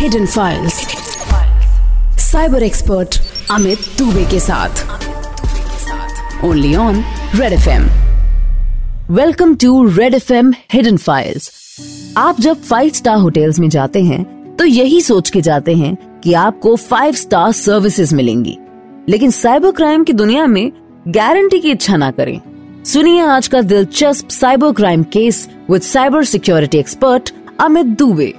Hidden Files cyber expert Amit Dubey के साथ. Only on Red F M welcome to Red F M Hidden Files आप जब five star hotels में जाते हैं तो यही सोच के जाते हैं कि आपको फाइव स्टार सर्विसेज़ मिलेंगी. लेकिन साइबर क्राइम की दुनिया में गारंटी की इच्छा ना करें. सुनिए आज का दिलचस्प cyber crime case with cyber security expert Amit Dubey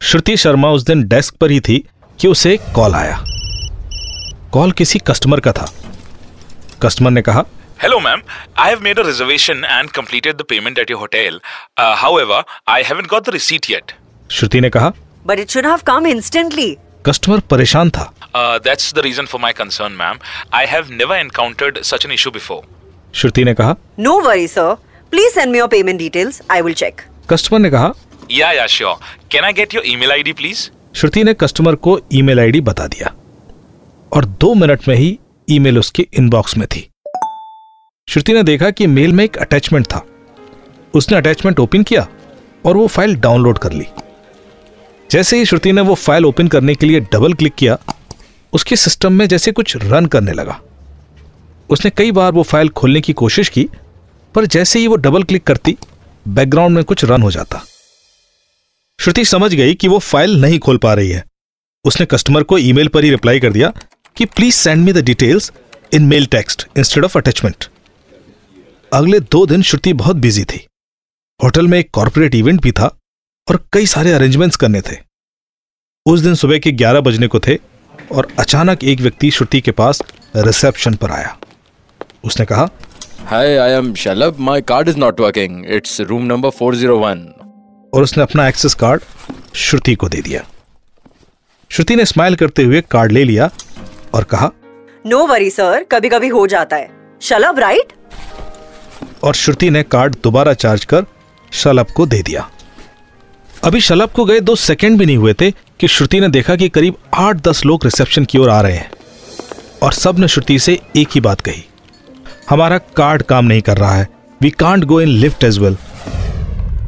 Shruti Sharma उस दिन डेस्क पर ही थी कि उसे कॉल आया। कॉल किसी कस्टमर का था। कस्टमर ने कहा hello ma'am I have made a reservation and completed the payment at your hotel however I haven't got the receipt yet Shruti ने कहा but it should have come instantly customer परेशान था। That's the reason for my concern ma'am I have never encountered such an issue before Shruti ने कहा no worry sir please send me your payment details I will check customer ने कहा yeah yeah sure Can I get your email ID, please? Shruti ने customer को email ID बता दिया। और दो मिनट में ही ईमेल उसके इनबॉक्स में थी। श्रुति ने देखा कि मेल में एक अटैचमेंट था। उसने अटैचमेंट ओपन किया और वो फ़ाइल डाउनलोड कर ली। जैसे ही श्रुति ने वो फ़ाइल ओपन करने के लिए डबल क्लिक किया उसके सिस्टम में जैसे कुछ रन करने लगा। उसने कई बार वो फ़ाइल खोलने की कोशिश की पर जैसे ही वो डबल क्लिक करती बैकग्राउंड में कुछ रन हो जाता। श्रुति समझ गई कि वो फ़ाइल नहीं खोल पा रही है उसने कस्टमर को ईमेल पर ही रिप्लाई कर दिया कि please send me the details in mail text instead of attachment अगले दो दिन श्रुति बहुत बिज़ी थी होटल में एक कॉरपोरेट इवेंट भी था और कई सारे अरेंजमेंट्स करने थे उस दिन सुबह के 11 बजने को थे और अचानक एक व्यक्ति श्रुति के पास रिसेप्शन पर आया उसने कहा Hi, I am Shalab. My card is not working. It's room number 401. और उसने अपना एक्सेस कार्ड श्रुति को दे दिया। श्रुति ने स्माइल करते हुए कार्ड ले लिया और कहा नो वरी सर कभी कभी हो जाता है। शलभ राइट और श्रुति ने कार्ड दोबारा चार्ज कर शलभ को दे दिया। अभी शलभ को गए दो सेकंड भी नहीं हुए थे कि श्रुति ने देखा कि करीब आठ दस लोग रिसेप्शन की ओर आ रहे हैं और सबने श्रुति से एक ही बात कही हमारा कार्ड काम नहीं कर रहा है। We can't go in lift as well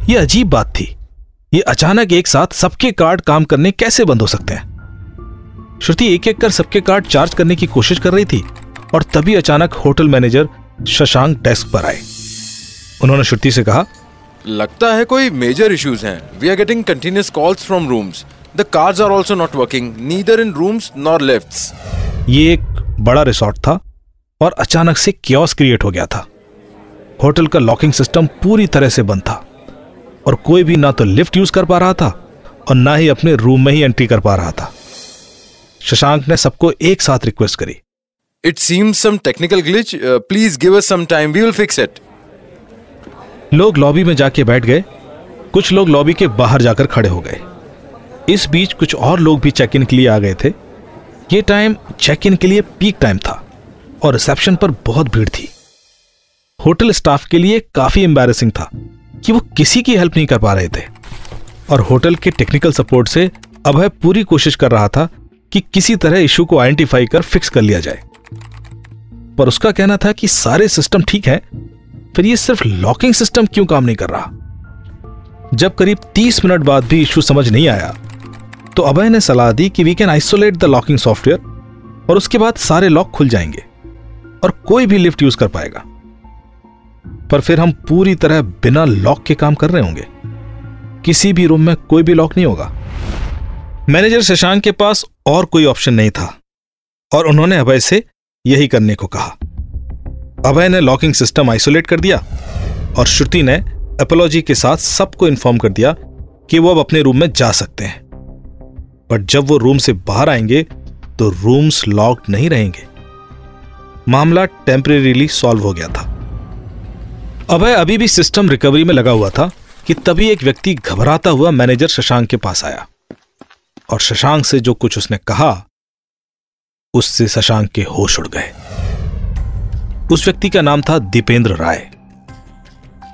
ये अजीब बात थी। ये अचानक एक साथ सबके कार्ड काम करने कैसे बंद हो सकते हैं? श्रुति एक एक कर सबके कार्ड चार्ज करने की कोशिश कर रही थी और तभी अचानक होटल मैनेजर शशांक डेस्क पर आए। उन्होंने श्रुति से कहा लगता है कोई मेजर इश्यूज़ हैं। We are getting continuous calls from rooms the cards are also not working neither in rooms nor lifts ये एक बड़ा रिसोर्ट था और अचानक से क्योस क्रिएट हो गया था। होटल का लॉकिंग सिस्टम पूरी तरह से बंद था। और कोई भी ना तो लिफ्ट यूज़ कर पा रहा था और ना ही अपने रूम में ही एंट्री कर पा रहा था। शशांक ने सबको एक साथ रिक्वेस्ट करी। It seems some technical glitch please give us some time we will fix it लोग लॉबी में जाके बैठ गए। कुछ लोग लॉबी के बाहर जाकर खड़े हो गए। इस बीच कुछ और लोग भी चेक इन के लिए आ गए थे। ये टाइम चेक इन के लिए पीक टाइम था और रिसेप्शन पर बहुत भीड़ थी। होटल स्टाफ के लिए काफ़ी एम्बैरेसिंग था। कि वो किसी की हेल्प नहीं कर पा रहे थे। और होटल के टेक्निकल सपोर्ट से अभय पूरी कोशिश कर रहा था कि किसी तरह इशू को आइडेंटिफाई कर फिक्स कर लिया जाए। पर उसका कहना था कि सारे सिस्टम ठीक है, फिर ये सिर्फ़ लॉकिंग सिस्टम क्यों काम नहीं कर रहा? जब करीब 30 मिनट बाद भी इशू समझ नहीं आया तो अभय ने सलाह दी कि we can isolate the locking software और उसके बाद सारे लॉक खुल जाएँगे और कोई भी लिफ्ट यूज़ कर पाएगा। पर फिर हम पूरी तरह बिना लॉक के काम कर रहे होंगे। किसी भी रूम में कोई भी लॉक नहीं होगा। मैनेजर शशांक के पास और कोई ऑप्शन नहीं था, और उन्होंने अभय से यही करने को कहा। अभय ने लॉकिंग सिस्टम आइसोलेट कर दिया, और श्रुति ने एपोलॉजी के साथ सबको इन्फॉर्म कर दिया कि वो अब अपने रूम में जा सकते हैं। बट जब वो रूम से बाहर आएँगे तो रूम्स लॉक्ड नहीं रहेंगे। मामला टेम्परेरीली सॉल्व हो गया था। अभय अभी भी सिस्टम रिकवरी में लगा हुआ था कि तभी एक व्यक्ति घबराता हुआ मैनेजर शशांक के पास आया। और शशांक से जो कुछ उसने कहा, उससे शशांक के होश उड़ गए। उस व्यक्ति का नाम था दीपेंद्र राय।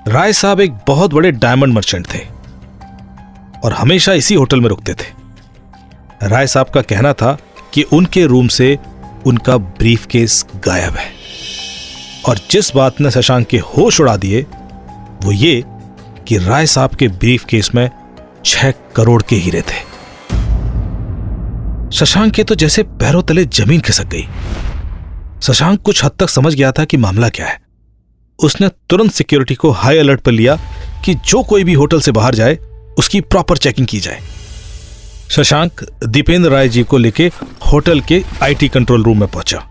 राय साहब एक बहुत बड़े डायमंड मर्चेंट थे और हमेशा इसी होटल में रुकते थे। राय साहब का कहना था कि उनके रूम से उनका ब्रीफ केस गायब है। और जिस बात ने शशांक के होश उड़ा दिए, वो ये कि राय साहब के ब्रीफ केस में छह करोड़ के हीरे थे। शशांक के तो जैसे पैरों तले ज़मीन खिसक गई। शशांक कुछ हद तक समझ गया था कि मामला क्या है। उसने तुरंत सिक्योरिटी को हाई अलर्ट पर लिया कि जो कोई भी होटल से बाहर जाए, उसकी प्रॉपर चेकिंग की जाए। शशांक दीपेंद्र राय जी को लेके होटल के आईटी कंट्रोल रूम में पहुँचा।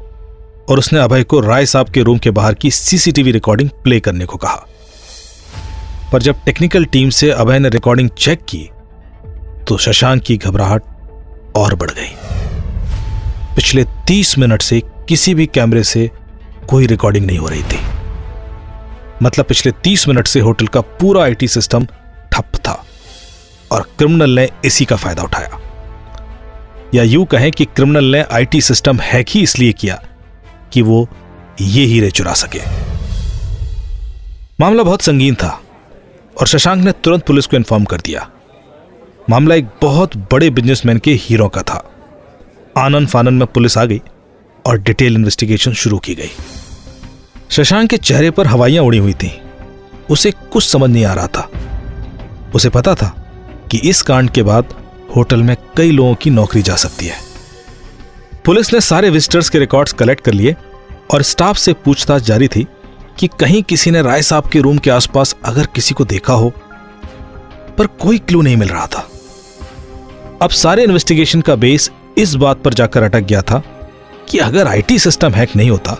और उसने अभय को राय साहब के रूम के बाहर की सीसीटीवी रिकॉर्डिंग प्ले करने को कहा। पर जब टेक्निकल टीम से अभय ने रिकॉर्डिंग चेक की तो शशांक की घबराहट और बढ़ गई। पिछले तीस मिनट से किसी भी कैमरे से कोई रिकॉर्डिंग नहीं हो रही थी। मतलब पिछले तीस मिनट से होटल का पूरा आईटी सिस्टम ठप था और क्रिमिनल ने इसी का फ़ायदा उठाया। या यूँ कहें कि क्रिमिनल ने आईटी सिस्टम हैक ही इसलिए किया कि वो ये हीरे चुरा सके। मामला बहुत संगीन था और शशांक ने तुरंत पुलिस को इन्फॉर्म कर दिया। मामला एक बहुत बड़े बिजनेसमैन के हीरो का था। आनंद फानन में पुलिस आ गई और डिटेल इन्वेस्टिगेशन शुरू की गई। शशांक के चेहरे पर हवाइयाँ उड़ी हुई थीं। उसे कुछ समझ नहीं आ रहा था। उसे पता था कि इस कांड के बाद होटल में कई लोगों की नौकरी जा सकती है। पुलिस ने सारे विजिटर्स के रिकॉर्ड्स कलेक्ट कर लिए और स्टाफ से पूछताछ जारी थी कि कहीं किसी ने राय साहब के रूम के आसपास अगर किसी को देखा हो, पर कोई क्लू नहीं मिल रहा था। अब सारे इन्वेस्टिगेशन का बेस इस बात पर जाकर अटक गया था कि अगर आईटी सिस्टम हैक नहीं होता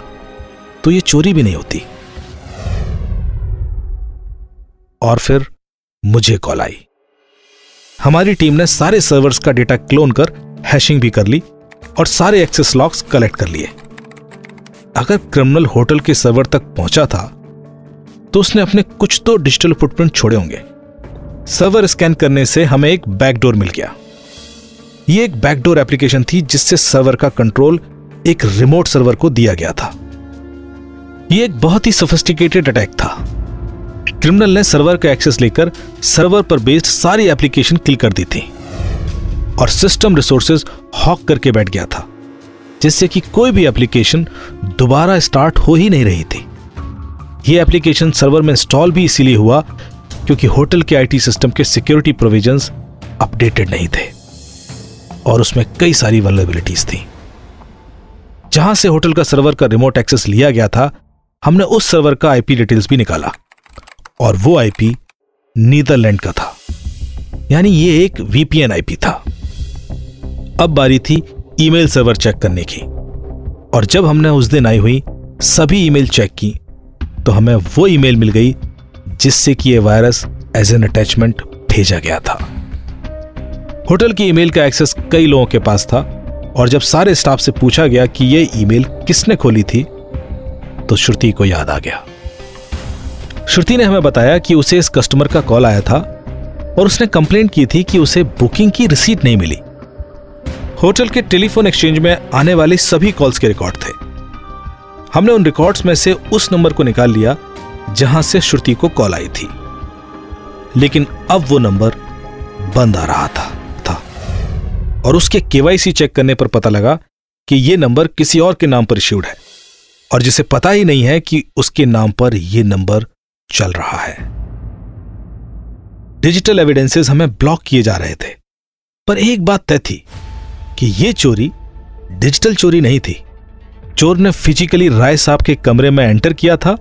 तो यह चोरी भी नहीं होती। और फिर मुझे कॉल आई। हमारी टीम ने सारे सर्वर्स का डेटा क्लोन कर हैशिंग भी कर ली और सारे एक्सेस लॉक्स कलेक्ट कर लिए। अगर क्रिमिनल होटल के सर्वर तक पहुँचा था तो उसने अपने कुछ तो डिजिटल फुटप्रिंट छोड़े होंगे। सर्वर स्कैन करने से हमें एक बैकडोर मिल गया। यह एक बैकडोर एप्लीकेशन थी जिससे सर्वर का कंट्रोल एक रिमोट सर्वर को दिया गया था। यह एक बहुत ही सोफिस्टिकेटेड अटैक था। क्रिमिनल ने सर्वर का एक्सेस लेकर सर्वर पर बेस्ड सारी एप्लीकेशन किल कर दी थी। और सिस्टम रिसोर्सेज हॉक करके बैठ गया था, जिससे कि कोई भी एप्लीकेशन दोबारा स्टार्ट हो ही नहीं रही थी। यह एप्लीकेशन सर्वर में इंस्टॉल भी इसीलिए हुआ क्योंकि होटल के आईटी सिस्टम के सिक्योरिटी प्रोविजंस अपडेटेड नहीं थे और उसमें कई सारी वनरेबिलिटीज थी। जहाँ से होटल का सर्वर का रिमोट एक्सेस लिया गया था, हमने उस सर्वर का आईपी डिटेल्स भी निकाला और वो आईपी नीदरलैंड का था। यानी ये एक वीपीएन आईपी था। अब बारी थी ईमेल सर्वर चेक करने की। और जब हमने उस दिन आई हुई सभी ईमेल चेक की तो हमें वो ईमेल मिल गई जिससे कि ये वायरस एज एन अटैचमेंट भेजा गया था। होटल की ईमेल का एक्सेस कई लोगों के पास था और जब सारे स्टाफ से पूछा गया कि ये ईमेल किसने खोली थी तो श्रुति को याद आ गया। श्रुति ने हमें बताया कि उसे इस कस्टमर का कॉल आया था और उसने कंप्लेंट की थी कि उसे बुकिंग की रिसीट नहीं मिली। होटल के टेलीफोन एक्सचेंज में आने वाली सभी कॉल्स के रिकॉर्ड थे। हमने उन रिकॉर्ड्स में से उस नंबर को निकाल लिया, जहाँ से श्रुति को कॉल आई थी। लेकिन अब वो नंबर बंद आ रहा था था। और उसके केवाईसी चेक करने पर पता लगा कि यह नंबर किसी और के नाम पर इश्यूड है, और जिसे पता ही नहीं है कि उसके नाम पर यह नंबर चल रहा है। डिजिटल एविडेंसेस हमें ब्लॉक किए जा रहे थे, पर एक बात तय थी कि यह चोरी डिजिटल चोरी नहीं थी। चोर ने फिजिकली राय साहब के कमरे में एंटर किया था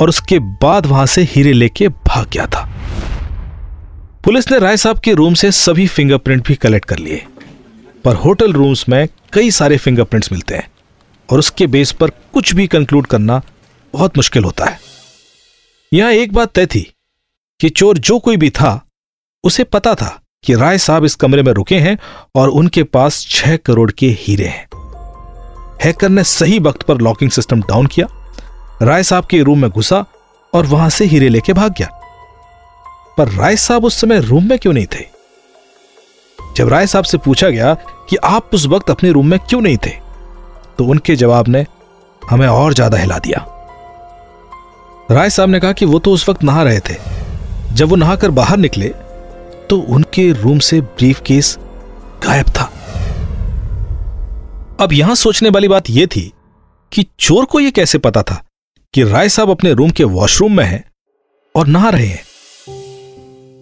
और उसके बाद वहाँ से हीरे लेके भाग गया था। पुलिस ने राय साहब के रूम से सभी फिंगरप्रिंट भी कलेक्ट कर लिए। पर होटल रूम्स में कई सारे फिंगरप्रिंट्स मिलते हैं और उसके बेस पर कुछ भी कंक्लूड करना बहुत मुश्किल होता है। यहाँ एक बात तय थी कि चोर जो कोई भी था, उसे पता था कि राय साहब इस कमरे में रुके हैं और उनके पास छह करोड़ के हीरे हैं। हैकर ने सही वक्त पर लॉकिंग सिस्टम डाउन किया, राय साहब के रूम में घुसा और वहाँ से हीरे लेके भाग गया। पर राय साहब उस समय रूम में क्यों नहीं थे? जब राय साहब से पूछा गया कि आप उस वक्त अपने रूम में क्यों नहीं थे तो उनके जवाब ने हमें और ज़्यादा हिला दिया। राय साहब ने कहा कि वो तो उस वक्त नहा रहे थे। जब वो नहाकर बाहर निकले तो उनके रूम से ब्रीफ केस गायब था। अब यहाँ सोचने वाली बात यह थी कि चोर को यह कैसे पता था कि राय साहब अपने रूम के वॉशरूम में हैं और नहा रहे हैं?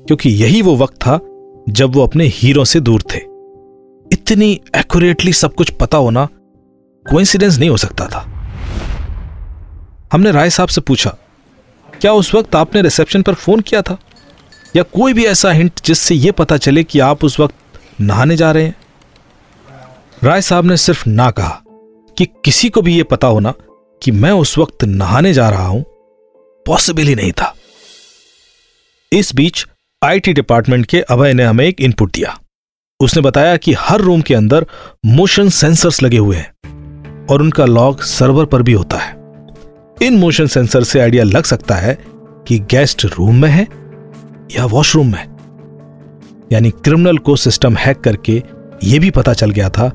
क्योंकि यही वो वक्त था जब वो अपने हीरो से दूर थे। इतनी एक्यूरेटली सब कुछ पता होना कोइंसिडेंस नहीं हो सकता था। हमने राय साहब से पूछा, क्या उस वक्त आपने रिसेप्शन पर फ़ोन किया था? या कोई भी ऐसा हिंट जिससे यह पता चले कि आप उस वक्त नहाने जा रहे हैं? राय साहब ने सिर्फ़ ना कहा कि किसी को भी यह पता होना कि मैं उस वक्त नहाने जा रहा हूँ। पॉसिबल ही नहीं था। इस बीच आईटी डिपार्टमेंट के अभय ने हमें एक इनपुट दिया। उसने बताया कि हर रूम के अंदर मोशन सेंसर्स लगे हुए हैं और उनका लॉग सर्वर पर भी होता है। इन मोशन सेंसर से आइडिया लग सकता है कि गेस्ट रूम में है या वॉशरूम में? यानी क्रिमिनल को सिस्टम हैक करके यह भी पता चल गया था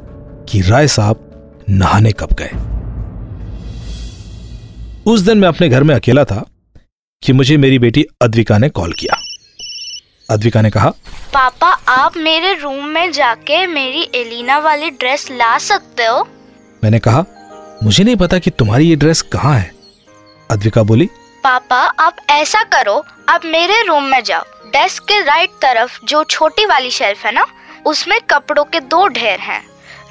कि राय साहब नहाने कब गए। उस दिन मैं अपने घर में अकेला था कि मुझे मेरी बेटी अद्विका ने कॉल किया। अद्विका ने कहा पापा आप मेरे रूम में जाके मेरी एलिना वाली ड्रेस ला सकते हो? मैंने कहा मुझे नहीं पता कि तुम्हारी ये ड्रेस कहाँ है। अद्विका बोली पापा, आप ऐसा करो, आप मेरे रूम में जाओ। डेस्क के राइट तरफ़ जो छोटी वाली शेल्फ है ना, उसमें कपड़ों के दो ढेर हैं।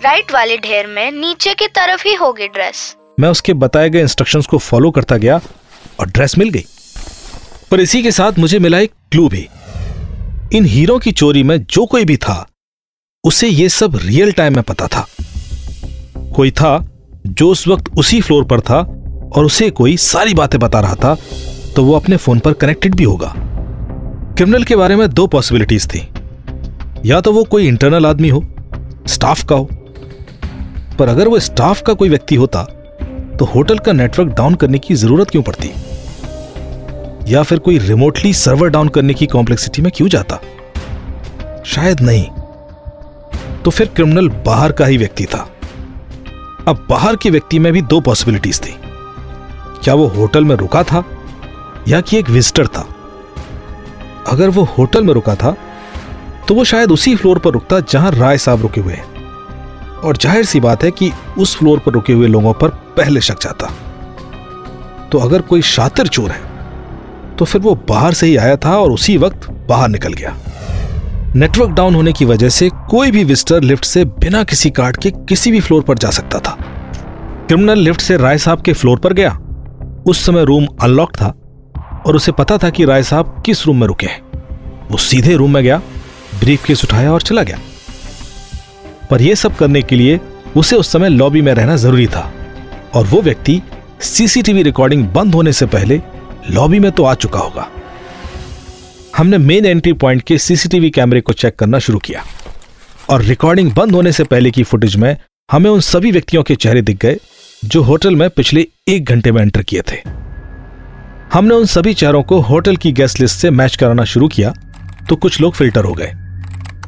राइट वाले ढेर में नीचे की तरफ़ ही होगी ड्रेस मैं उसके बताए गए इंस्ट्रक्शंस को फॉलो करता गया और ड्रेस मिल गई। पर इसी के साथ मुझे मिला एक क्लू भी। इन हीरो की चोरी में जो कोई भी था, उसे यह सब रियल टाइम में पता था। कोई था जो उस वक्त उसी फ्लोर पर था और उसे कोई सारी बातें बता रहा था तो वो अपने फ़ोन पर कनेक्टेड भी होगा। क्रिमिनल के बारे में दो पॉसिबिलिटीज थी। या तो वो कोई इंटरनल आदमी हो, स्टाफ का हो, पर अगर वो स्टाफ का कोई व्यक्ति होता तो होटल का नेटवर्क डाउन करने की ज़रूरत क्यों पड़ती? या फिर कोई रिमोटली सर्वर डाउन करने की कॉम्प्लेक्सिटी में क्यों जाता? शायद नहीं। तो फिर क्रिमिनल बाहर का ही व्यक्ति था। अब बाहर के व्यक्ति में भी दो पॉसिबिलिटीज थी। क्या वो होटल में रुका था? या कि एक विजिटर था? अगर वो होटल में रुका था तो वो शायद उसी फ्लोर पर रुकता जहाँ राय साहब रुके हुए हैं। और ज़ाहिर सी बात है कि उस फ्लोर पर रुके हुए लोगों पर पहले शक जाता। तो अगर कोई शातिर चोर है तो फिर वो बाहर से ही आया था और उसी वक्त बाहर निकल गया। नेटवर्क डाउन होने की वजह से कोई भी विजिटर लिफ्ट से बिना किसी कार्ड के किसी भी फ्लोर पर जा सकता था। क्रिमिनल लिफ्ट से राय साहब के फ्लोर पर गया। उस समय रूम अनलॉक था और उसे पता था कि राय साहब किस रूम में रुके हैं। वो सीधे रूम में गया ब्रीफ केस उठाया और चला गया। पर यह सब करने के लिए उसे उस समय लॉबी में रहना ज़रूरी था और वो व्यक्ति सीसीटीवी रिकॉर्डिंग बंद होने से पहले लॉबी में तो आ चुका होगा। हमने मेन एंट्री पॉइंट के सीसीटीवी कैमरे को चेक करना शुरू किया और रिकॉर्डिंग बंद होने से पहले की फुटेज में हमें उन सभी व्यक्तियों के चेहरे दिख गए जो होटल में पिछले एक घंटे में एंटर किए थे। हमने उन सभी चेहरों को होटल की गेस्ट लिस्ट से मैच कराना शुरू किया तो कुछ लोग फ़िल्टर हो गए।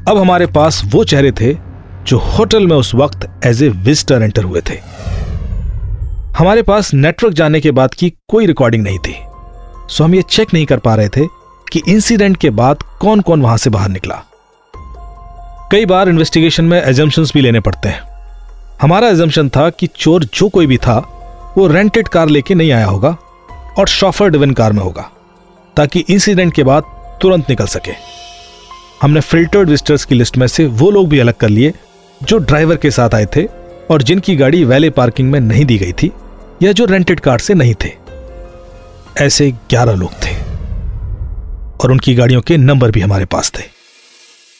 अब हमारे पास वो चेहरे थे जो होटल में उस वक्त एज ए विजिटर एंटर हुए थे। हमारे पास नेटवर्क जाने के बाद की कोई रिकॉर्डिंग नहीं थी। सो हम ये चेक नहीं कर पा रहे थे कि इंसिडेंट के बाद कौन कौन वहाँ से बाहर निकला। कई बार इन्वेस्टिगेशन में एजम्पन्स भी लेने पड़ते हैं। हमारा एजम्पन था कि चोर जो कोई भी था, वो रेंटेड कार लेके नहीं आया होगा और शॉफर डिवन कार में होगा, ताकि इंसिडेंट के बाद तुरंत निकल सके। हमने फिल्टर्ड विजिटर्स की लिस्ट में से वो लोग भी अलग कर लिए, जो ड्राइवर के साथ आए थे और जिनकी गाड़ी वैले पार्किंग में नहीं दी गई थी, या जो रेंटेड कार से नहीं थे। ऐसे ग्यारह लोग थे और उनकी गाड़ियों के नंबर भी हमारे पास थे।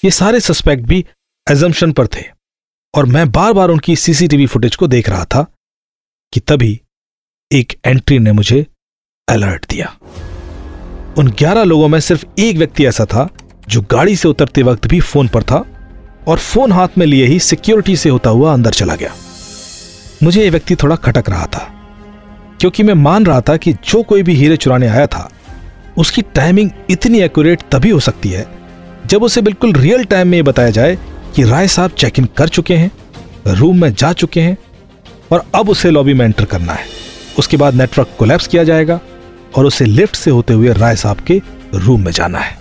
ये सारे सस्पेक्ट भी एजम्पन पर थे। और मैं बार बार उनकी सीसीटीवी फुटेज को देख रहा था कि तभी एक एंट्री ने मुझे अलर्ट दिया। उन ग्यारह लोगों में सिर्फ़ एक व्यक्ति ऐसा था जो गाड़ी से उतरते वक्त भी फ़ोन पर था और फ़ोन हाथ में लिए ही सिक्योरिटी से होता हुआ अंदर चला गया। मुझे यह व्यक्ति थोड़ा खटक रहा था, क्योंकि मैं मान रहा था कि जो कोई भी हीरे चुराने आया था, उसकी टाइमिंग इतनी एक्यूरेट तभी हो सकती है जब उसे बिल्कुल रियल टाइम में बताया जाए कि राय साहब चेक इन कर चुके हैं रूम में जा चुके हैं और अब उसे लॉबी में एंटर करना है। उसके बाद नेटवर्क कोलैप्स किया जाएगा और उसे लिफ्ट से होते हुए राय साहब के रूम में जाना है।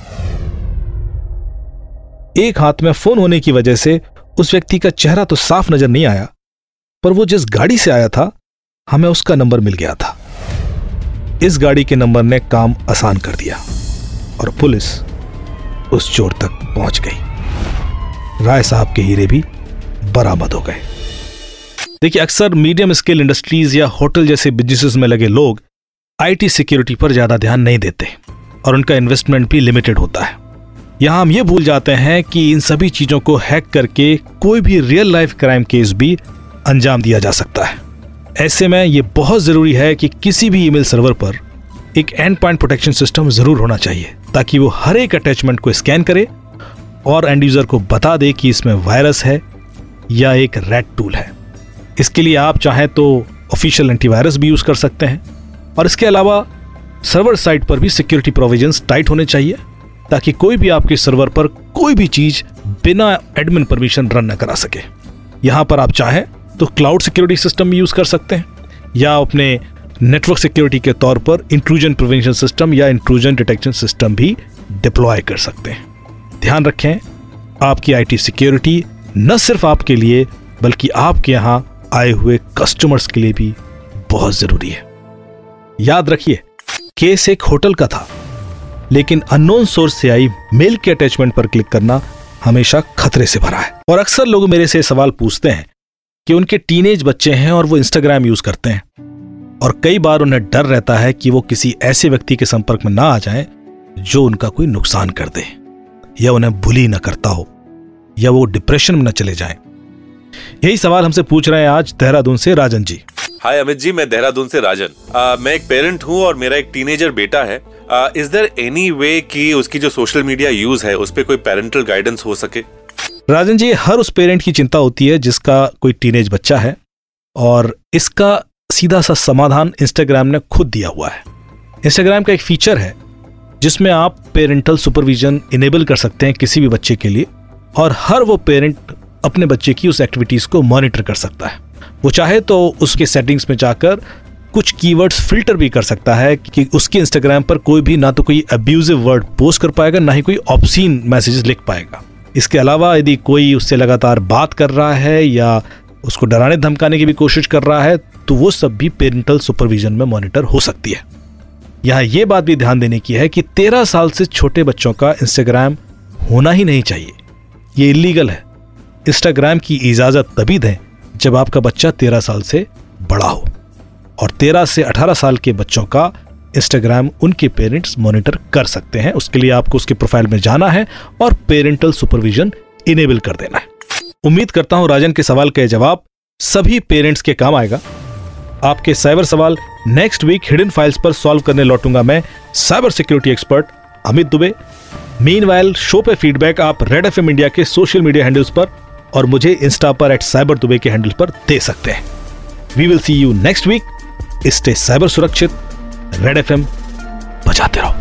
एक हाथ में फ़ोन होने की वजह से उस व्यक्ति का चेहरा तो साफ़ नज़र नहीं आया, पर वो जिस गाड़ी से आया था, हमें उसका नंबर मिल गया था। इस गाड़ी के नंबर ने काम आसान कर दिया और पुलिस उस चोर तक पहुँच गई। राय साहब के हीरे भी बरामद हो गए। देखिए, अक्सर मीडियम स्केल इंडस्ट्रीज़ या होटल जैसे बिजनेसेस में लगे लोग आईटी सिक्योरिटी पर ज़्यादा ध्यान नहीं देते और उनका इन्वेस्टमेंट भी लिमिटेड होता है। यहाँ हम ये भूल जाते हैं कि इन सभी चीज़ों को हैक करके कोई भी रियल लाइफ क्राइम केस भी अंजाम दिया जा सकता है। ऐसे में यह बहुत ज़रूरी है कि किसी भी ईमेल सर्वर पर एक एंड पॉइंट प्रोटेक्शन सिस्टम ज़रूर होना चाहिए, ताकि वो हर एक अटैचमेंट को स्कैन करे और एंड यूज़र को बता दे कि इसमें वायरस है या एक रेड टूल है। इसके लिए आप चाहें तो ऑफिशियल एंटीवायरस भी यूज़ कर सकते हैं। और इसके अलावा सर्वर साइट पर भी सिक्योरिटी प्रोविजंस टाइट होने चाहिए, ताकि कोई भी आपके सर्वर पर कोई भी चीज़ बिना एडमिन परमिशन रन न करा सके। यहाँ पर आप चाहें तो क्लाउड सिक्योरिटी सिस्टम भी यूज़ कर सकते हैं, या अपने नेटवर्क सिक्योरिटी के तौर पर इंट्रूजन प्रिवेंशन सिस्टम या इंट्रूजन डिटेक्शन सिस्टम भी डिप्लॉय कर सकते हैं। ध्यान रखें, आपकी आईटी सिक्योरिटी न सिर्फ़ आपके लिए, बल्कि आपके यहाँ आए हुए कस्टमर्स के लिए भी बहुत ज़रूरी है। याद रखिए केस एक होटल का था, लेकिन अननोन सोर्स से आई मेल के अटैचमेंट पर क्लिक करना हमेशा खतरे से भरा है। और अक्सर लोग मेरे से सवाल पूछते हैं कि उनके टीनेज बच्चे हैं और वो इंस्टाग्राम यूज़ करते हैं। और कई बार उन्हें डर रहता है कि वो किसी ऐसे व्यक्ति के संपर्क में ना आ जाएँ जो उनका कोई नुकसान कर दे। या उन्हें भूली न करता हो या वो डिप्रेशन में न चले जाएँ। यही सवाल हमसे पूछ रहे हैं आज देहरादून से राजन जी। हाय अमित जी मैं देहरादून से राजन। आ, मैं एक पेरेंट हूँ और मेरा एक टीनेजर बेटा है। इज़ देर एनी वे कि उसकी जो सोशल मीडिया यूज़ है उस पर कोई पेरेंटल गाइडेंस हो सके? राजन जी हर उस पेरेंट की चिंता होती है जिसका कोई टीनेज बच्चा है और इसका सीधा सा समाधान इंस्टाग्राम ने खुद दिया हुआ है। इंस्टाग्राम का एक फीचर है जिसमें आप पेरेंटल सुपरविजन इनेबल कर सकते हैं किसी भी बच्चे के लिए और हर वो पेरेंट अपने बच्चे की उस एक्टिविटीज़ को मॉनिटर कर सकता है। वो चाहे तो उसके सेटिंग्स में जाकर कुछ कीवर्ड्स फ़िल्टर भी कर सकता है कि उसके इंस्टाग्राम पर कोई भी ना तो कोई अब्यूजिव वर्ड पोस्ट कर पाएगा, ना ही कोई ऑप्शीन मैसेजेस लिख पाएगा। इसके अलावा यदि कोई उससे लगातार बात कर रहा है या उसको डराने धमकाने की भी कोशिश कर रहा है तो वो सब भी पेरेंटल सुपरविजन में मॉनिटर हो सकती है। यहाँ ये बात भी ध्यान देने की है कि तेरह साल से छोटे बच्चों का इंस्टाग्राम होना ही नहीं चाहिए। ये इलीगल है। इंस्टाग्राम की इजाज़त तभी दें जब आपका बच्चा तेरह साल से बड़ा हो और तेरह से अठारह साल के बच्चों का इंस्टाग्राम उनके पेरेंट्स मॉनिटर कर सकते हैं। उसके लिए आपको उसके प्रोफ़ाइल में जाना है और पेरेंटल सुपरविजन इनेबल कर देना है। उम्मीद करता हूँ राजन के सवाल का जवाब सभी पेरेंट्स के काम आएगा। आपके साइबर सवाल नेक्स्ट वीक हिडन फाइल्स पर सॉल्व करने लौटूँगा मैं cyber security expert Amit Dubey. Mean show पे फीडबैक आप रेड एफएम इंडिया के सोशल मीडिया हैंडल्स पर और मुझे इंस्टा पर एट साइबर दुबे के हैंडल पर दे सकते हैं। We will see you next week stay cyber सुरक्षित रेड एफ़ बजाते रहो।